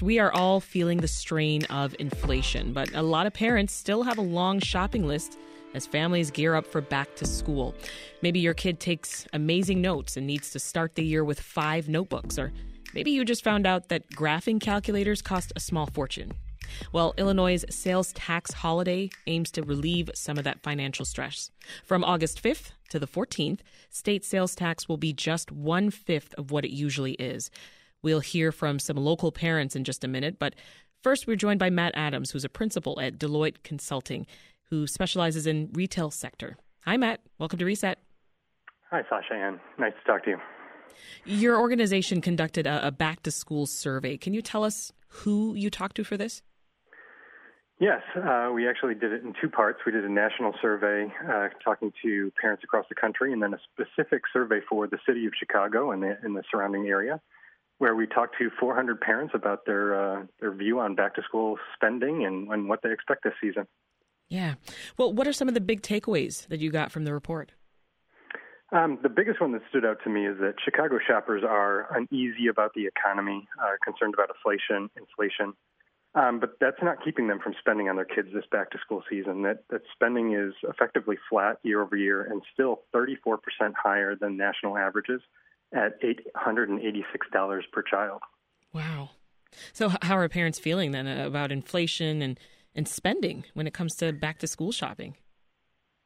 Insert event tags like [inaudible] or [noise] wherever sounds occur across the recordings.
We are all feeling the strain of inflation, but a lot of parents still have a long shopping list as families gear up for back to school. Maybe your kid takes amazing notes and needs to start the year with five notebooks, or maybe you just found out that graphing calculators cost a small fortune. Well, Illinois' sales tax holiday aims to relieve some of that financial stress. From August 5th to the 14th, state sales tax will be just one fifth of what it usually is. We'll hear from some local parents in just a minute, but first we're joined by Matt Adams, who's a principal at Deloitte Consulting, who specializes in retail sector. Hi, Matt. Welcome to Reset. Hi, Sasha Ann. Nice to talk to you. Your organization conducted a, a back to school survey. Can you tell us who you talked to for this? Yes, uh, we actually did it in two parts. We did a national survey uh, talking to parents across the country, and then a specific survey for the city of Chicago and the, and the surrounding area where we talked to 400 parents about their uh, their view on back to school spending and, and what they expect this season. Yeah. Well, what are some of the big takeaways that you got from the report? Um, the biggest one that stood out to me is that Chicago shoppers are uneasy about the economy, uh, concerned about inflation, inflation. Um, but that's not keeping them from spending on their kids this back to school season. That that spending is effectively flat year over year and still 34% higher than national averages at $886 per child. Wow. So, how are parents feeling then about inflation and, and spending when it comes to back to school shopping?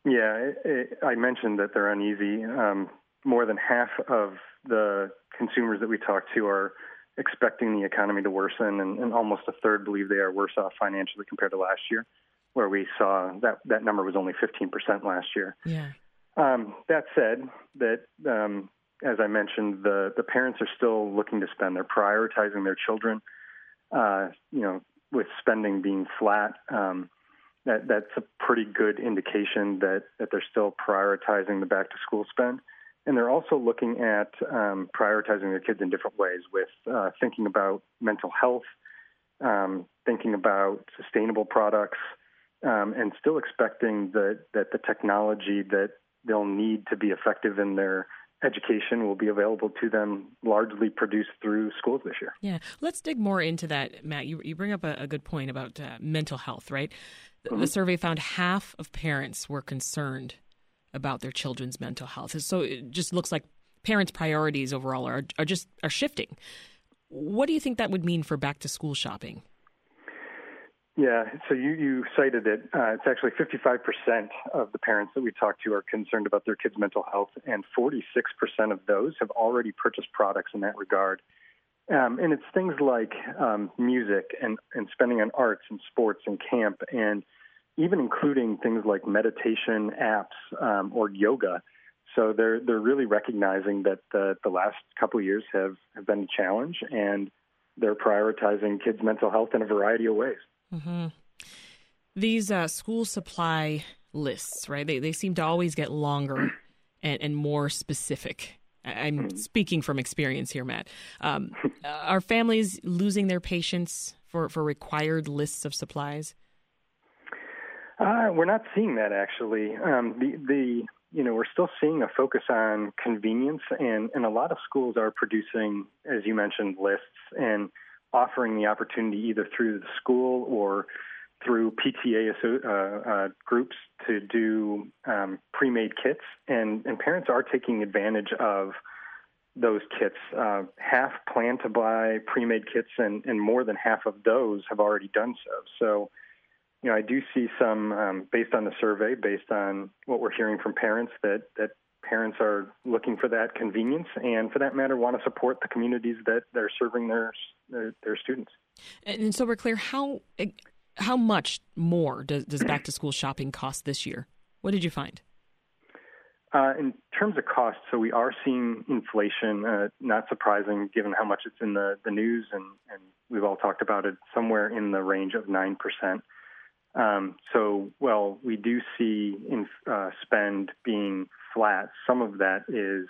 Yeah, it, it, I mentioned that they're uneasy. Um, more than half of the consumers that we talk to are expecting the economy to worsen, and, and almost a third believe they are worse off financially compared to last year, where we saw that that number was only 15% last year. Yeah. Um, that said, that um, as I mentioned, the the parents are still looking to spend. They're prioritizing their children. Uh, you know, with spending being flat, um, that that's a pretty good indication that that they're still prioritizing the back to school spend. And they're also looking at um, prioritizing their kids in different ways, with uh, thinking about mental health, um, thinking about sustainable products, um, and still expecting that that the technology that they'll need to be effective in their education will be available to them largely produced through schools this year. Yeah, let's dig more into that, Matt. You, you bring up a, a good point about uh, mental health, right? The, mm-hmm. the survey found half of parents were concerned about their children's mental health. So it just looks like parents' priorities overall are, are just are shifting. What do you think that would mean for back to school shopping? Yeah, so you, you cited it. Uh, it's actually 55% of the parents that we talked to are concerned about their kids' mental health, and 46% of those have already purchased products in that regard. Um, and it's things like um, music and, and spending on arts and sports and camp, and even including things like meditation apps um, or yoga. So they're they're really recognizing that the, the last couple of years have, have been a challenge, and they're prioritizing kids' mental health in a variety of ways. Mm-hmm. These uh, school supply lists, right? They they seem to always get longer [clears throat] and, and more specific. I'm mm-hmm. speaking from experience here, Matt. Um, [laughs] are families losing their patience for, for required lists of supplies? Uh, we're not seeing that actually. Um, the the you know we're still seeing a focus on convenience, and and a lot of schools are producing, as you mentioned, lists and offering the opportunity either through the school or through PTA uh, uh, groups to do um, pre-made kits, and, and parents are taking advantage of those kits. Uh, half plan to buy pre-made kits, and, and more than half of those have already done so. So, you know, I do see some, um, based on the survey, based on what we're hearing from parents, that that parents are looking for that convenience and for that matter want to support the communities that they're serving their their, their students and so we're clear how how much more does, does back to school shopping cost this year what did you find uh, in terms of cost, so we are seeing inflation, uh, not surprising given how much it's in the, the news, and, and we've all talked about it, somewhere in the range of 9%. Um, so, well, we do see in, uh, spend being flat. Some of that is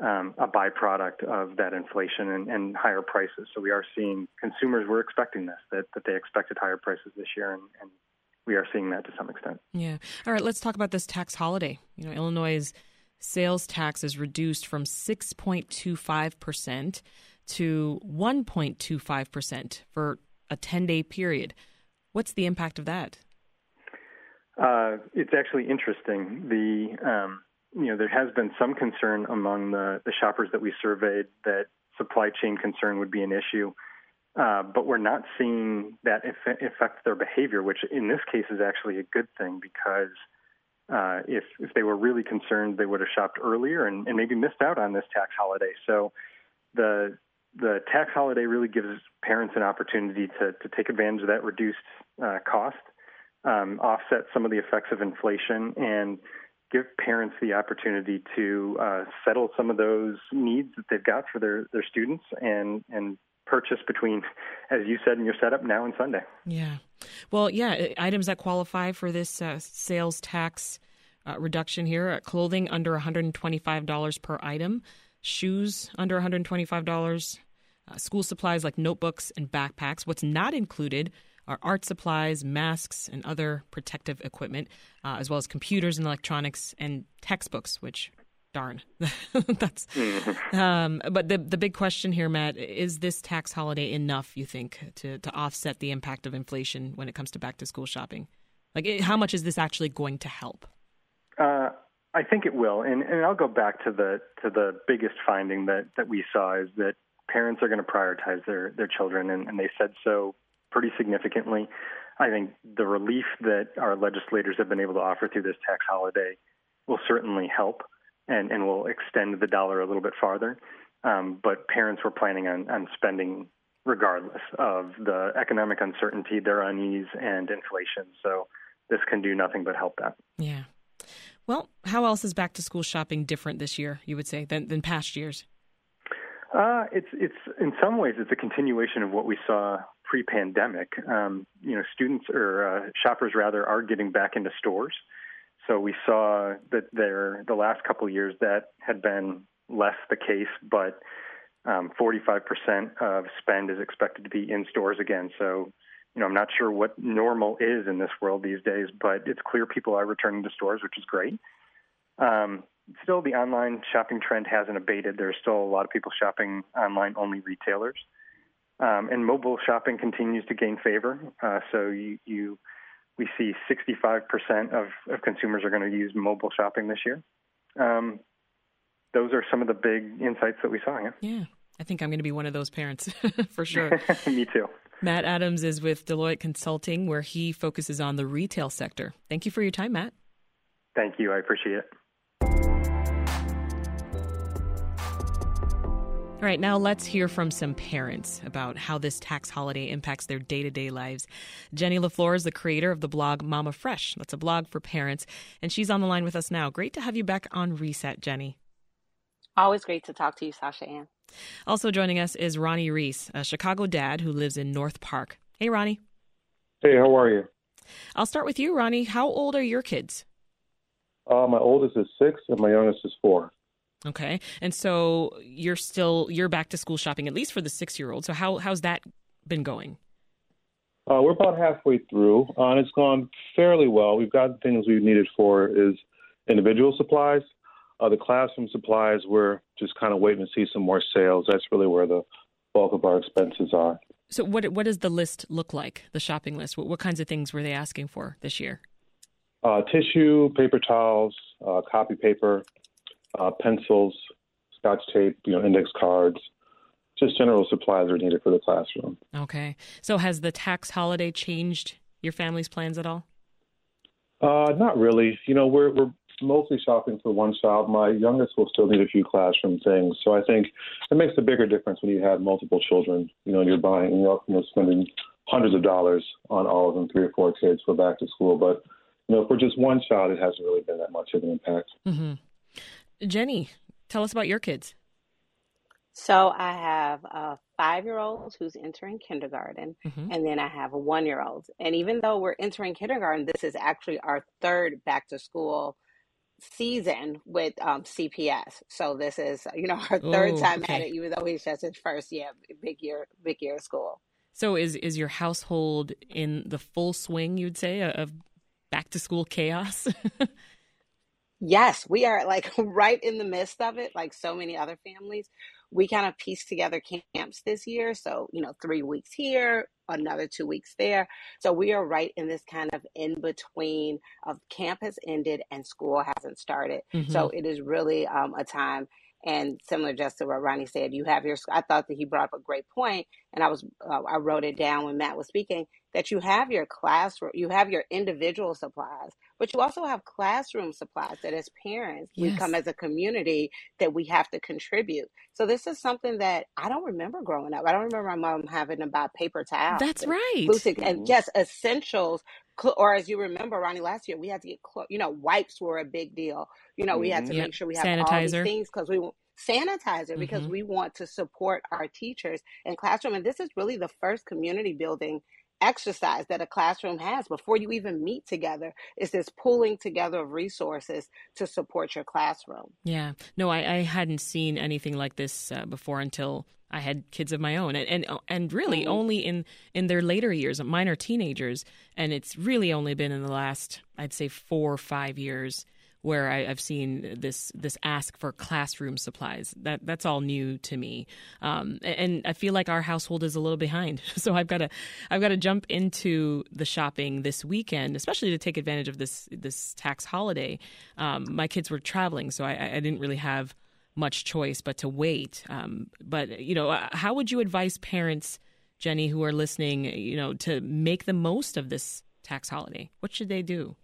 um, a byproduct of that inflation and, and, higher prices. So we are seeing consumers were expecting this that, that they expected higher prices this year, and, and we are seeing that to some extent. Yeah. All right. Let's talk about this tax holiday. You know, Illinois' sales tax is reduced from six point two five percent to 1.25% for a 10 day period. What's the impact of that? Uh, it's actually interesting. The um, you know there has been some concern among the, the shoppers that we surveyed that supply chain concern would be an issue, uh, but we're not seeing that affect their behavior, which in this case is actually a good thing because uh, if if they were really concerned, they would have shopped earlier and, and maybe missed out on this tax holiday. So the the tax holiday really gives parents an opportunity to to take advantage of that reduced uh, cost, um, offset some of the effects of inflation, and give parents the opportunity to uh, settle some of those needs that they've got for their their students and and purchase between, as you said in your setup, now and Sunday. Yeah. Well, yeah, items that qualify for this uh, sales tax uh, reduction here uh, clothing under $125 per item, shoes under $125, uh, school supplies like notebooks and backpacks. What's not included are art supplies, masks, and other protective equipment, uh, as well as computers and electronics and textbooks, which darn [laughs] that's [laughs] um, but the the big question here matt is this tax holiday enough you think to to offset the impact of inflation when it comes to back to school shopping? Like how much is this actually going to help? Uh, I think it will, and, and I'll go back to the to the biggest finding that that we saw is that parents are going to prioritize their their children, and, and they said so pretty significantly. I think the relief that our legislators have been able to offer through this tax holiday will certainly help and, and will extend the dollar a little bit farther. Um, but parents were planning on, on spending regardless of the economic uncertainty, their unease, and inflation. So this can do nothing but help that. Yeah. Well, how else is back to school shopping different this year? You would say than than past years. Uh, it's it's in some ways it's a continuation of what we saw pre-pandemic. Um, you know, students or uh, shoppers rather are getting back into stores. So we saw that there the last couple years that had been less the case, but um, 45% of spend is expected to be in stores again. So you know, I'm not sure what normal is in this world these days, but it's clear people are returning to stores, which is great. Um, still, the online shopping trend hasn't abated. There's still a lot of people shopping online only retailers. Um, and mobile shopping continues to gain favor. Uh, so you, you, we see 65% of, of consumers are going to use mobile shopping this year. Um, those are some of the big insights that we saw. Yeah. yeah. I think I'm going to be one of those parents [laughs] for sure. [laughs] Me too. Matt Adams is with Deloitte Consulting, where he focuses on the retail sector. Thank you for your time, Matt. Thank you. I appreciate it. All right, now let's hear from some parents about how this tax holiday impacts their day to day lives. Jenny LeFlore is the creator of the blog Mama Fresh. That's a blog for parents, and she's on the line with us now. Great to have you back on Reset, Jenny. Always great to talk to you, Sasha Ann. Also joining us is Ronnie Reese, a Chicago dad who lives in North Park. Hey, Ronnie. Hey, how are you? I'll start with you, Ronnie. How old are your kids? Uh, my oldest is six, and my youngest is four. Okay, and so you're still you're back to school shopping at least for the six year old. So how how's that been going? Uh, we're about halfway through, uh, and it's gone fairly well. We've got things we've needed for is individual supplies, uh, the classroom supplies, we're just kind of waiting to see some more sales. That's really where the bulk of our expenses are. So, what what does the list look like? The shopping list. What, what kinds of things were they asking for this year? Uh, tissue, paper towels, uh, copy paper, uh, pencils, scotch tape, you know, index cards, just general supplies are needed for the classroom. Okay. So, has the tax holiday changed your family's plans at all? Uh, not really. You know, we're we're mostly shopping for one child. My youngest will still need a few classroom things. So I think it makes a bigger difference when you have multiple children. You know, and you're buying, you know, you know spending hundreds of dollars on all of them, three or four kids for back to school. But you know, for just one child, it hasn't really been that much of an impact. Mm-hmm. Jenny, tell us about your kids. So I have a five year old who's entering kindergarten, mm-hmm. and then I have a one year old. And even though we're entering kindergarten, this is actually our third back to school season with um, CPS. So this is, you know, [laughs] our third Ooh, time okay. at it, even though he's just his first year, big year, big year of school. So is is your household in the full swing? You'd say of back to school chaos. [laughs] yes, we are like [laughs] right in the midst of it, like so many other families. we kind of pieced together camps this year. So, you know, three weeks here, another two weeks there. So we are right in this kind of in between of camp has ended and school hasn't started. Mm-hmm. So it is really um, a time and similar just to what Ronnie said, you have your. I thought that he brought up a great point, and I was uh, I wrote it down when Matt was speaking that you have your classroom, you have your individual supplies, but you also have classroom supplies that as parents yes. we come as a community that we have to contribute. So this is something that I don't remember growing up. I don't remember my mom having to buy paper towels. That's and right. and yes, essentials or as you remember, Ronnie, last year we had to get, you know, wipes were a big deal. You know, we had to mm-hmm. make sure we have sanitizer. all these things because we sanitizer because mm-hmm. we want to support our teachers in classroom. And this is really the first community building exercise that a classroom has before you even meet together is this pulling together of resources to support your classroom yeah no i, I hadn't seen anything like this uh, before until I had kids of my own, and and, and really mm-hmm. only in in their later years. Mine are teenagers, and it's really only been in the last, I'd say, four or five years where I, have seen this this ask for classroom supplies. That that's all new to me, um, and I feel like our household is a little behind. [laughs] So I've got to I've got to jump into the shopping this weekend, especially to take advantage of this this tax holiday. Um, my kids were traveling, so I, I, didn't really have much choice but to wait. Um, but you know, uh, how would you advise parents, Jenny, who are listening, you know, to make the most of this tax holiday? What should they do?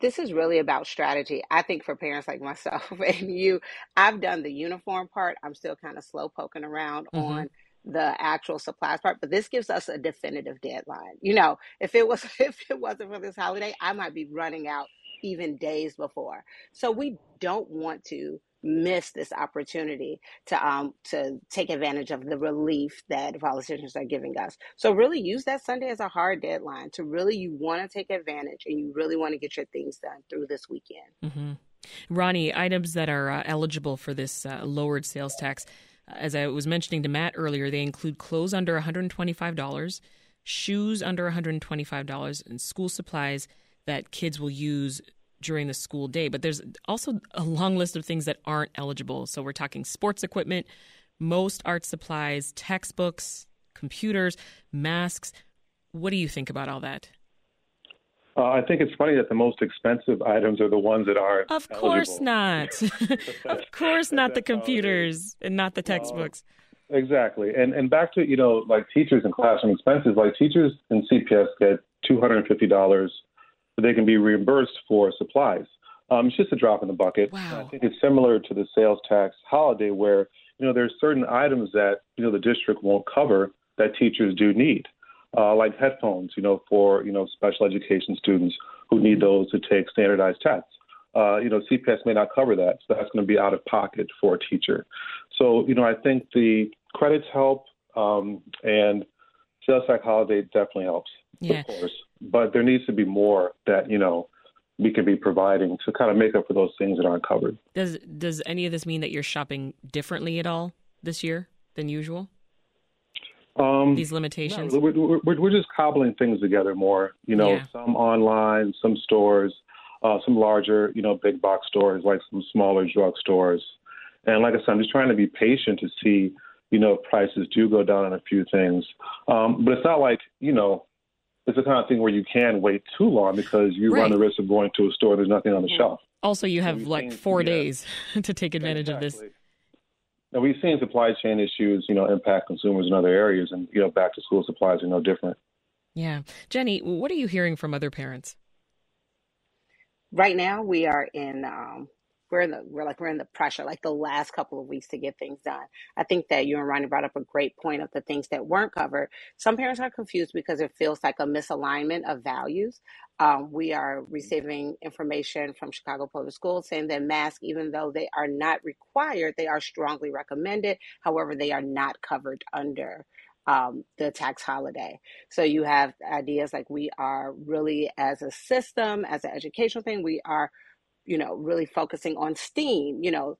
this is really about strategy. I think for parents like myself [laughs] and you, I've done the uniform part. I'm still kind of slow poking around mm-hmm. on the actual supplies part, but this gives us a definitive deadline. You know, if it was [laughs] if it wasn't for this holiday, I might be running out even days before. So we don't want to miss this opportunity to um to take advantage of the relief that politicians are giving us. So really use that Sunday as a hard deadline to really you want to take advantage and you really want to get your things done through this weekend. Mm-hmm. Ronnie, items that are uh, eligible for this uh, lowered sales tax, uh, as I was mentioning to Matt earlier, they include clothes under $125, shoes under $125, and school supplies that kids will use during the school day. But there's also a long list of things that aren't eligible. So we're talking sports equipment, most art supplies, textbooks, computers, masks. What do you think about all that? Uh, I think it's funny that the most expensive items are the ones that aren't. Of course eligible. not. [laughs] [laughs] of course not the computers and not the textbooks. Uh, exactly. And and back to, you know, like teachers and classroom expenses, like teachers in CPS get $250 so they can be reimbursed for supplies. Um, it's just a drop in the bucket. Wow. I think it's similar to the sales tax holiday where, you know, there's certain items that, you know, the district won't cover that teachers do need, uh, like headphones, you know, for, you know, special education students who need those to take standardized tests. Uh, you know, CPS may not cover that, so that's going to be out of pocket for a teacher. So, you know, I think the credits help, um, and sales tax holiday definitely helps, yeah. of course but there needs to be more that you know we can be providing to kind of make up for those things that aren't covered. Does does any of this mean that you're shopping differently at all this year than usual? Um, These limitations. No, we're, we're, we're, just cobbling things together more. You know, yeah. some online, some stores, uh, some larger, you know, big box stores, like some smaller drug stores. And like I said, I'm just trying to be patient to see, you know, if prices do go down on a few things. Um, but it's not like, you know, it's the kind of thing where you can wait too long because you right. run the risk of going to a store and there's nothing on the shelf. Also, you have like seen, four yeah. days [laughs] to take advantage exactly. of this. Now we've seen supply chain issues, you know, impact consumers in other areas, and you know, back to school supplies are no different. Yeah, Jenny, what are you hearing from other parents? Right now, we are in um, we're in the we're like we're in the pressure like the last couple of weeks to get things done. I think that you and ronnie brought up a great point of the things that weren't covered. Some parents are confused because it feels like a misalignment of values. Um, we are receiving information from chicago public schools saying that masks even though they are not required they are strongly recommended. However they are not covered under um, the tax holiday. So you have ideas like we are really, as a system, as an educational thing, we are you know, really focusing on STEAM, you know,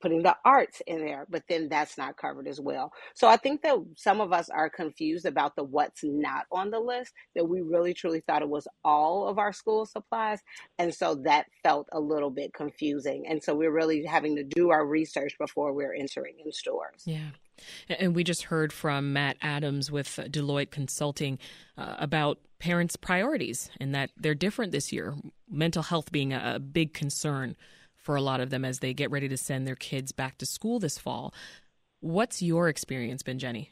putting the arts in there, but then that's not covered as well. So I think that some of us are confused about the what's not on the list, that we really truly thought it was all of our school supplies. And so that felt a little bit confusing. And so we're really having to do our research before we're entering in stores. Yeah. And we just heard from Matt Adams with Deloitte Consulting uh, about parents' priorities and that they're different this year, mental health being a, a big concern for a lot of them as they get ready to send their kids back to school this fall. What's your experience been, Jenny?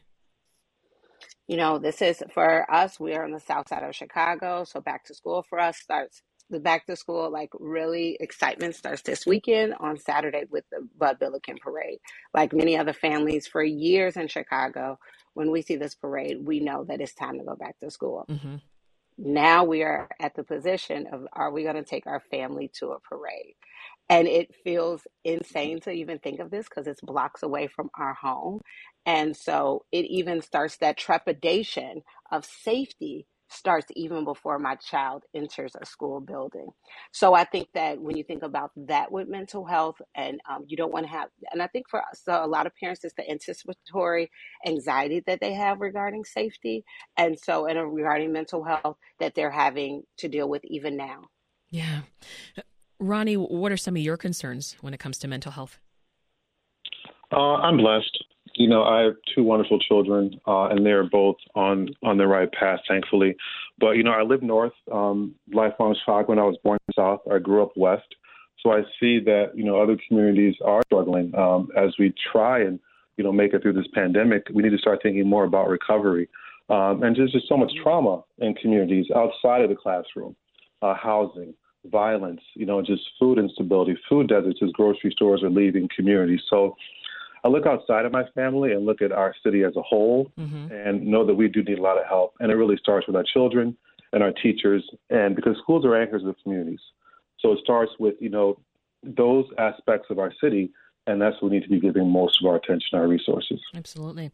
You know, this is for us, we are on the south side of Chicago. So back to school for us starts the back to school, like really excitement starts this weekend on Saturday with the Bud Billiken parade. Like many other families for years in Chicago, when we see this parade, we know that it's time to go back to school. Mm-hmm. Now we are at the position of are we going to take our family to a parade? And it feels insane to even think of this because it's blocks away from our home. And so it even starts that trepidation of safety starts even before my child enters a school building. So I think that when you think about that with mental health, and um, you don't want to have, and I think for us, so a lot of parents, it's the anticipatory anxiety that they have regarding safety, and so and regarding mental health that they're having to deal with even now. Yeah. Ronnie, what are some of your concerns when it comes to mental health? Uh, I'm blessed. You know, I have two wonderful children, uh, and they're both on on the right path, thankfully. But you know, I live north, um, lifelong shock. When I was born south, I grew up west, so I see that you know other communities are struggling. Um, as we try and you know make it through this pandemic, we need to start thinking more about recovery. Um, and there's just so much trauma in communities outside of the classroom, uh, housing, violence, you know, just food instability, food deserts as grocery stores are leaving communities. So I look outside of my family and look at our city as a whole mm-hmm. and know that we do need a lot of help. And it really starts with our children and our teachers, and because schools are anchors of communities. So it starts with, you know, those aspects of our city, and that's what we need to be giving most of our attention, our resources. Absolutely.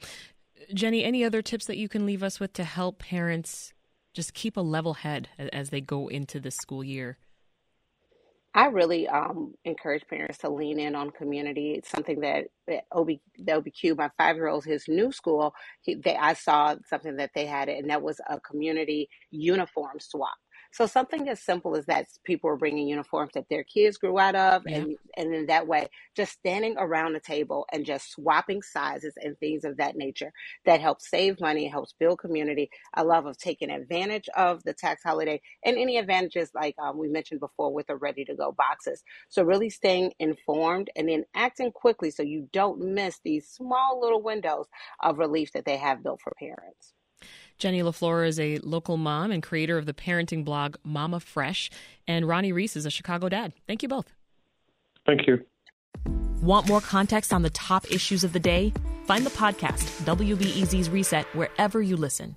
Jenny, any other tips that you can leave us with to help parents just keep a level head as they go into the school year? I really um, encourage parents to lean in on community. It's something that, that OB, the OBQ, my five year old, his new school, he, they, I saw something that they had, and that was a community uniform swap. So something as simple as that, people are bringing uniforms that their kids grew out of, yeah. and and in that way, just standing around the table and just swapping sizes and things of that nature that helps save money, helps build community. I love of taking advantage of the tax holiday and any advantages like um, we mentioned before with the ready to go boxes. So really staying informed and then acting quickly so you don't miss these small little windows of relief that they have built for parents. Jenny LeFlore is a local mom and creator of the parenting blog Mama Fresh, and Ronnie Reese is a Chicago dad. Thank you both. Thank you. Want more context on the top issues of the day? Find the podcast, WBEZ's Reset, wherever you listen.